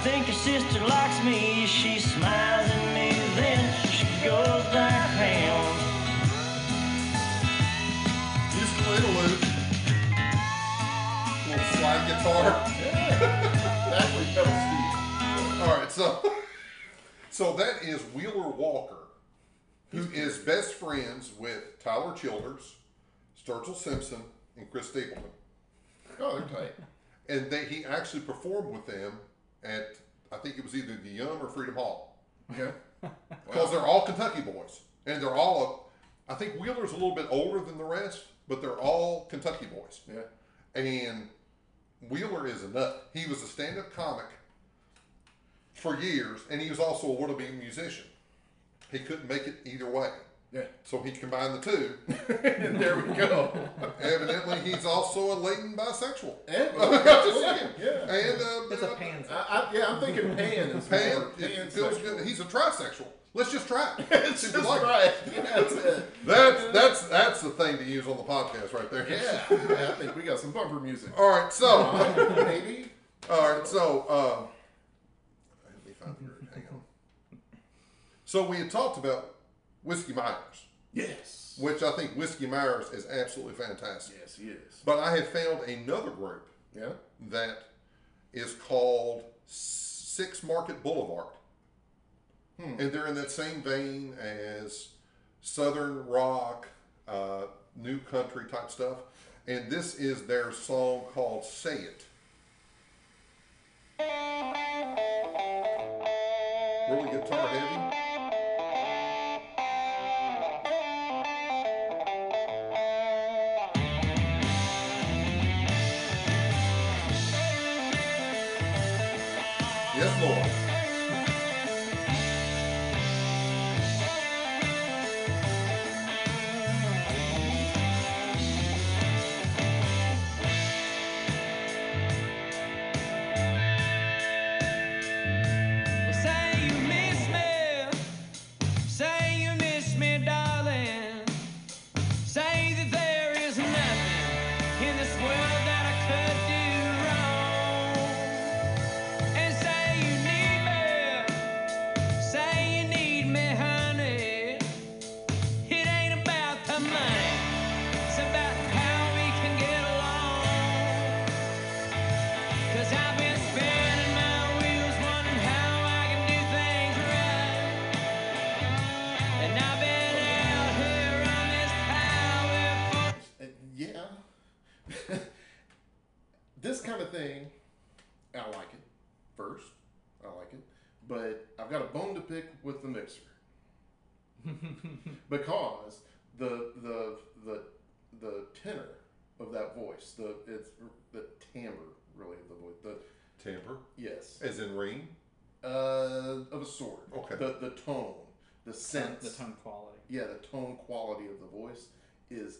[SPEAKER 6] Think your sister likes me. She smiles at me, then she goes down.
[SPEAKER 2] Musical interlude. Little slide guitar.
[SPEAKER 1] Actually, that was Steve.
[SPEAKER 2] All right, so so that is Wheeler Walker, who is best friends with Tyler Childers, Sturgill Simpson, and Chris Stapleton.
[SPEAKER 1] Oh, they're tight.
[SPEAKER 2] And they, he actually performed with them at I think it was either the Yum or Freedom Hall
[SPEAKER 1] Okay.
[SPEAKER 2] because they're all Kentucky boys, and they're all. I think Wheeler's a little bit older than the rest, but they're all Kentucky boys.
[SPEAKER 1] Yeah.
[SPEAKER 2] And Wheeler is a nut. He was a stand-up comic for years, and he was also a wannabe musician. He couldn't make it either way,
[SPEAKER 1] Yeah.
[SPEAKER 2] so he combined the two.
[SPEAKER 1] and there we go.
[SPEAKER 2] Evidently, he's also a latent bisexual.
[SPEAKER 1] And,
[SPEAKER 2] Just saying.
[SPEAKER 1] yeah.
[SPEAKER 2] And uh,
[SPEAKER 4] It's a
[SPEAKER 2] uh,
[SPEAKER 4] pansy.
[SPEAKER 1] I, I, yeah, I'm thinking pan is
[SPEAKER 2] Pan,
[SPEAKER 1] more
[SPEAKER 2] it feels
[SPEAKER 1] pansexual.
[SPEAKER 2] good. He's a trisexual. Let's just try it.
[SPEAKER 1] It's just
[SPEAKER 2] we like it.
[SPEAKER 1] right. Yeah, that's it.
[SPEAKER 2] That's that's that's the thing to use on the podcast right there.
[SPEAKER 1] Yeah. yeah, I think we got some bumper music.
[SPEAKER 2] All right, so uh,
[SPEAKER 1] Maybe.
[SPEAKER 2] all right, so uh, let me find the word. Hang on. So we had talked about whiskey Myers,
[SPEAKER 1] Yes.
[SPEAKER 2] which I think whiskey Myers is absolutely fantastic.
[SPEAKER 1] Yes, he is.
[SPEAKER 2] But I have found another group
[SPEAKER 1] Yeah.
[SPEAKER 2] that is called Six Market Boulevard. And they're in that same vein as Southern rock, uh, new country type stuff. And this is their song called Say It. Really guitar heavy. Yes, Lord.
[SPEAKER 7] Say the
[SPEAKER 1] timbre really of the voice. The
[SPEAKER 2] timbre.
[SPEAKER 1] yes.
[SPEAKER 2] as in ring.
[SPEAKER 1] Uh, of a sort.
[SPEAKER 2] Okay.
[SPEAKER 1] The the tone, the sense,
[SPEAKER 4] the tone quality.
[SPEAKER 1] yeah, the tone quality of the voice is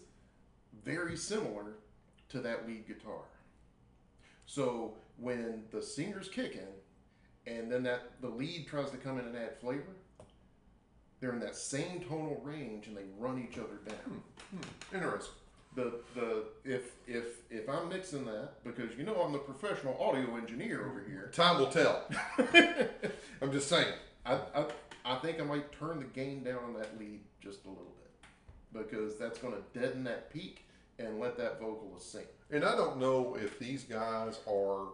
[SPEAKER 1] very similar to that lead guitar. So when the singer's kicking, and then that the lead tries to come in and add flavor, they're in that same tonal range and they run each other down.
[SPEAKER 2] Interesting.
[SPEAKER 1] The the if if if I'm mixing that because you know I'm the professional audio engineer over here.
[SPEAKER 2] Time will tell. I'm just saying.
[SPEAKER 1] I, I I think I might turn the gain down on that lead just a little bit because that's going to deaden that peak and let that vocalist sing.
[SPEAKER 2] And I don't know if these guys are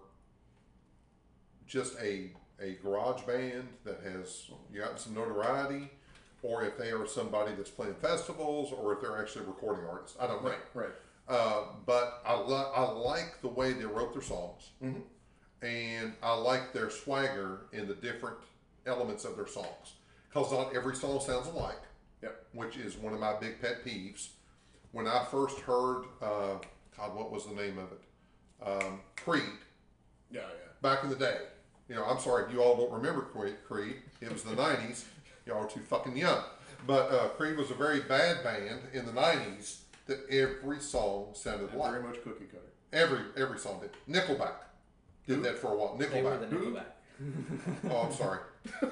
[SPEAKER 2] just a a garage band that has gotten some notoriety, or if they are somebody that's playing festivals, or if they're actually recording artists. I don't know.
[SPEAKER 1] right.
[SPEAKER 2] Uh, but I, li- I like the way they wrote their songs, and I like their swagger in the different elements of their songs. Because not every song sounds alike,
[SPEAKER 1] Yep.
[SPEAKER 2] which is one of my big pet peeves. When I first heard, uh, God, what was the name of it? Um, Creed,
[SPEAKER 1] Yeah, yeah.
[SPEAKER 2] back in the day. You know, I'm sorry, if you all don't remember Creed. Creed. It was the 90s. Y'all are too fucking young. But uh, Creed was a very bad band in the 90s that every song sounded
[SPEAKER 1] And
[SPEAKER 2] like.
[SPEAKER 1] very much cookie cutter.
[SPEAKER 2] Every every song did. Nickelback did that for a while.
[SPEAKER 4] They were the
[SPEAKER 2] Nickelback.
[SPEAKER 4] Nickelback.
[SPEAKER 2] Oh, I'm sorry.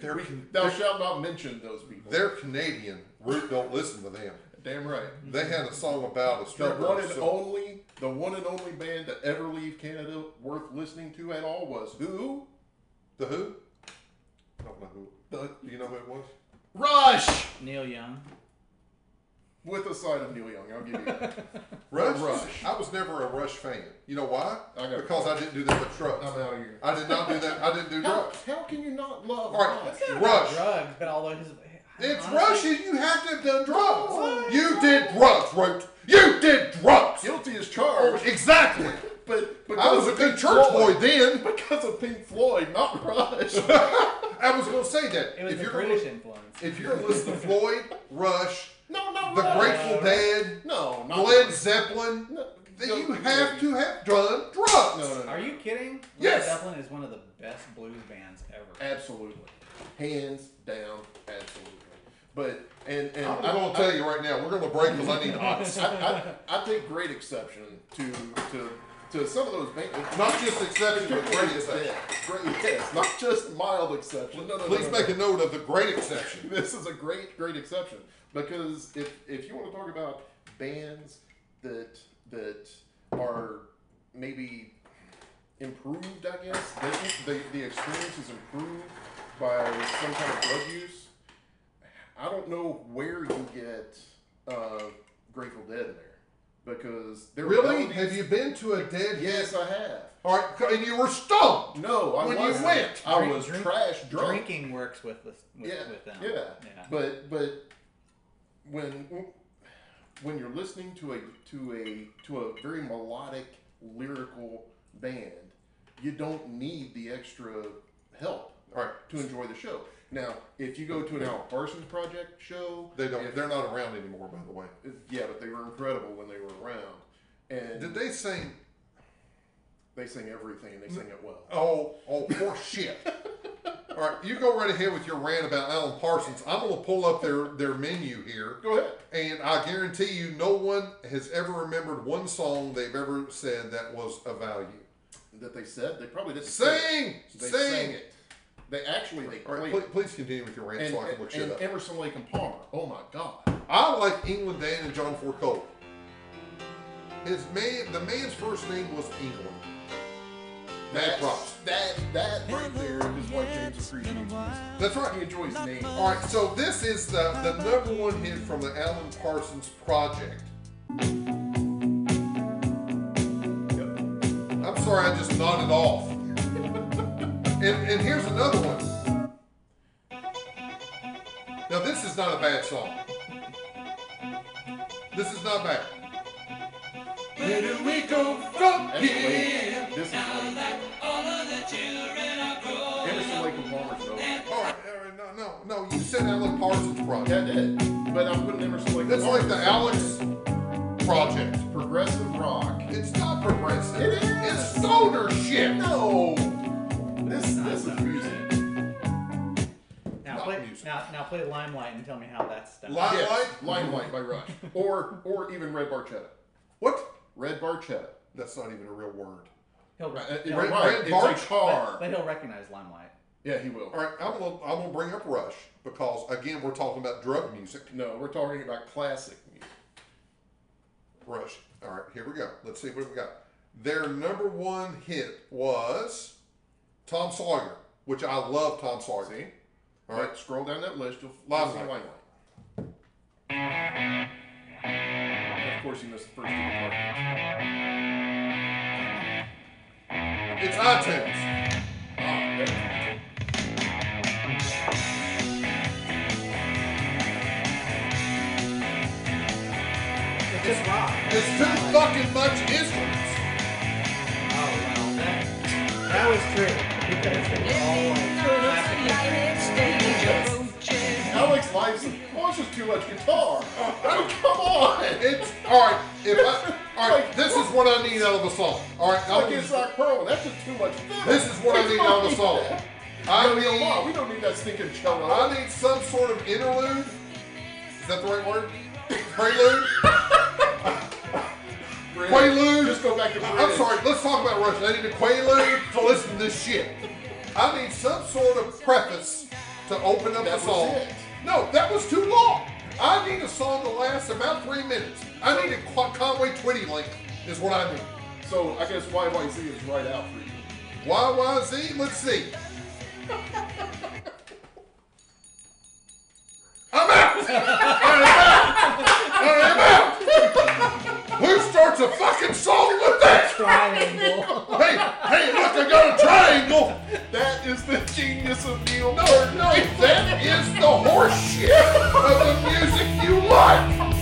[SPEAKER 2] they're, Can-
[SPEAKER 1] Thou shalt not mention those people.
[SPEAKER 2] they're Canadian. Root don't listen to them.
[SPEAKER 1] Damn right.
[SPEAKER 2] They had a song about a stripper.
[SPEAKER 1] The one and
[SPEAKER 2] so-
[SPEAKER 1] only, the one and only band to ever leave Canada worth listening to at all was who?
[SPEAKER 2] the Who? I don't know who. Do you know who it was?
[SPEAKER 1] Rush.
[SPEAKER 4] Neil Young.
[SPEAKER 1] With a side of Neil Young, I'll give you that.
[SPEAKER 2] Rush.
[SPEAKER 1] Rush.
[SPEAKER 2] I was never a Rush fan. You know why?
[SPEAKER 1] I got-
[SPEAKER 2] because I didn't do that with drugs.
[SPEAKER 1] I'm out of here.
[SPEAKER 2] I did not do that. I didn't do
[SPEAKER 1] How,
[SPEAKER 2] drugs.
[SPEAKER 1] how can you not love
[SPEAKER 2] All right,
[SPEAKER 1] Rush?
[SPEAKER 2] Rush.
[SPEAKER 4] Drugs, but although his.
[SPEAKER 2] It's
[SPEAKER 4] honestly-
[SPEAKER 2] Rush, you have to have done drugs. You did drugs, Root. You did drugs.
[SPEAKER 1] Guilty as charged.
[SPEAKER 2] Oh, exactly.
[SPEAKER 1] But because
[SPEAKER 2] I was a good
[SPEAKER 1] Pink
[SPEAKER 2] church
[SPEAKER 1] Floyd.
[SPEAKER 2] boy then.
[SPEAKER 1] Because of Pink Floyd, not Rush.
[SPEAKER 2] I was going to say that.
[SPEAKER 4] It was
[SPEAKER 2] if
[SPEAKER 4] the
[SPEAKER 2] you're
[SPEAKER 4] British
[SPEAKER 2] gonna,
[SPEAKER 4] influence.
[SPEAKER 2] if you're going to listen to Floyd, Rush,
[SPEAKER 1] no, not
[SPEAKER 2] The
[SPEAKER 1] Rush.
[SPEAKER 2] Grateful Dead,
[SPEAKER 1] No, not
[SPEAKER 2] Led
[SPEAKER 1] Rush.
[SPEAKER 2] Zeppelin,
[SPEAKER 1] No,
[SPEAKER 2] then
[SPEAKER 1] no,
[SPEAKER 2] you
[SPEAKER 1] no,
[SPEAKER 2] have to have done drugs.
[SPEAKER 1] No, no, no.
[SPEAKER 4] Are you kidding?
[SPEAKER 2] Yes.
[SPEAKER 4] Led Zeppelin is one of the best blues bands ever.
[SPEAKER 1] Absolutely. Hands down, absolutely. But, and, and
[SPEAKER 2] I'm
[SPEAKER 1] I
[SPEAKER 2] going to tell you right now, we're going to break because I need ice.
[SPEAKER 1] I, I, I take great exception to, to, to some of those bands.
[SPEAKER 2] Not just exception, but great exception.
[SPEAKER 1] Great, yes, not just mild exception. No, no, no,
[SPEAKER 2] Please
[SPEAKER 1] no,
[SPEAKER 2] make
[SPEAKER 1] no.
[SPEAKER 2] a note of the great exception.
[SPEAKER 1] this is a great, great exception because if if you want to talk about bands that that are maybe improved, I guess the the, the experience is improved by some kind of drug use. I don't know where you get uh, Grateful Dead in there because they're
[SPEAKER 2] Really? Have you been to a dead
[SPEAKER 1] Yes, I have.
[SPEAKER 2] All right, and you were stoned.
[SPEAKER 1] No, I
[SPEAKER 2] When you
[SPEAKER 1] wasn't.
[SPEAKER 2] went.
[SPEAKER 1] I
[SPEAKER 4] Drink-
[SPEAKER 1] was
[SPEAKER 4] drink-
[SPEAKER 1] trash drunk.
[SPEAKER 4] Drinking works with the with,
[SPEAKER 1] yeah,
[SPEAKER 4] with them.
[SPEAKER 1] yeah,
[SPEAKER 4] yeah.
[SPEAKER 1] But but when when you're listening to a to a to a very melodic lyrical band, you don't need the extra help
[SPEAKER 2] All right,
[SPEAKER 1] to enjoy the show. Now, if you go to an Al Parsons Project show,
[SPEAKER 2] they don't.
[SPEAKER 1] if-
[SPEAKER 2] They're not around anymore, by the way.
[SPEAKER 1] yeah, but they were incredible when they were around, and
[SPEAKER 2] Did they sing?
[SPEAKER 1] they sing everything and they sing it well.
[SPEAKER 2] Oh, oh, poor shit. All right, you go right ahead with your rant about Alan Parsons. I'm going to pull up their their menu here,
[SPEAKER 1] Go ahead.
[SPEAKER 2] and I guarantee you, no one has ever remembered one song they've ever said that was a value.
[SPEAKER 1] That they said they probably didn't say
[SPEAKER 2] Sing.
[SPEAKER 1] They
[SPEAKER 2] sing.
[SPEAKER 1] sang it. They actually they
[SPEAKER 2] All right,
[SPEAKER 1] played
[SPEAKER 2] please, please continue with your rant
[SPEAKER 1] and,
[SPEAKER 2] so I can look shit
[SPEAKER 1] and
[SPEAKER 2] up.
[SPEAKER 1] Emerson, Lake and Palmer. Oh my God!
[SPEAKER 2] I like England Dan and John Ford Cole. His man, the man's first name was England. Mad
[SPEAKER 1] That's,
[SPEAKER 2] props.
[SPEAKER 1] that that right there is what James appreciates. music.
[SPEAKER 2] That's
[SPEAKER 1] He
[SPEAKER 2] right.
[SPEAKER 1] enjoys names.
[SPEAKER 2] All right, so this is the the number one hit from the Alan Parsons Project. I'm sorry, I just nodded off. And, and here's another one. Now this is not a bad song. This is not bad. Where do we go from
[SPEAKER 1] That's
[SPEAKER 2] here?
[SPEAKER 1] This is late. Emerson, Lake and Palmer's no.
[SPEAKER 2] All right, all right, no, no, no. You said Alan Parsons Project.
[SPEAKER 1] Yeah, I did. But I'm putting Emerson, Lake
[SPEAKER 2] That's like the Alex Project.
[SPEAKER 1] progressive rock.
[SPEAKER 2] It's not progressive.
[SPEAKER 1] It is.
[SPEAKER 2] It's stoner shit.
[SPEAKER 1] No. This this is music.
[SPEAKER 4] Now
[SPEAKER 2] Not
[SPEAKER 4] play
[SPEAKER 2] music.
[SPEAKER 4] now now play Limelight and tell me how that's done.
[SPEAKER 2] Li-
[SPEAKER 1] Yes,
[SPEAKER 2] Limelight?
[SPEAKER 1] Limelight by Rush, or or even Red Barchetta.
[SPEAKER 2] What?
[SPEAKER 1] Red Barchetta.
[SPEAKER 2] That's not even a real word.
[SPEAKER 4] He'll, re-
[SPEAKER 1] Uh,
[SPEAKER 4] he'll
[SPEAKER 1] Red,
[SPEAKER 2] Red
[SPEAKER 1] it's
[SPEAKER 2] Barch-
[SPEAKER 1] a
[SPEAKER 4] but, but he'll recognize Limelight.
[SPEAKER 1] Yeah, he will.
[SPEAKER 2] All right, I'm gonna I'm gonna bring up Rush because again we're talking about drug music.
[SPEAKER 1] No, we're talking about classic music.
[SPEAKER 2] Rush. All right, here we go. Let's see what we got. Their number one hit was Tom Sawyer, which I love Tom Sawyer.
[SPEAKER 1] See?
[SPEAKER 2] All right,
[SPEAKER 1] Scroll down that list. You'll
[SPEAKER 2] Live
[SPEAKER 1] you'll see
[SPEAKER 2] Light.
[SPEAKER 1] Limelight. Of course, you missed the first two parts.
[SPEAKER 2] it's iTunes.
[SPEAKER 1] Ah, there.
[SPEAKER 4] It's just rock.
[SPEAKER 2] It's too fucking much instruments.
[SPEAKER 4] Oh well, that, that was true because they were all like classic.
[SPEAKER 1] Alex likes. Oh, it's just too much guitar. Oh, come on.
[SPEAKER 2] It's all right. If I, all right, this is what I need out of a song. All right,
[SPEAKER 1] Like it's like Pearl. That's just too much fiddle.
[SPEAKER 2] this is what I need out of a song. I
[SPEAKER 1] I
[SPEAKER 2] need a lot.
[SPEAKER 1] we don't need that stinking cello.
[SPEAKER 2] I need some sort of interlude. Is that the right word? Prelude? Quaalude?
[SPEAKER 1] Just go back to
[SPEAKER 2] I'm sorry, let's talk about Rush. I need a quaalude to listen to this shit. I need some sort of preface to open up
[SPEAKER 1] That
[SPEAKER 2] the song.
[SPEAKER 1] it.
[SPEAKER 2] No, that was too long. I need a song to last about three minutes. I need a Con- Conway Twitty link, is what I need.
[SPEAKER 1] So I guess YYZ is right out for you.
[SPEAKER 2] YYZ, let's see. I'm out! I'm out! Who starts a fucking song with that?
[SPEAKER 4] Triangle.
[SPEAKER 2] Hey, hey, look, I got a triangle!
[SPEAKER 1] That is the genius of Neil
[SPEAKER 2] No, no, that is the horse shit of the music you like!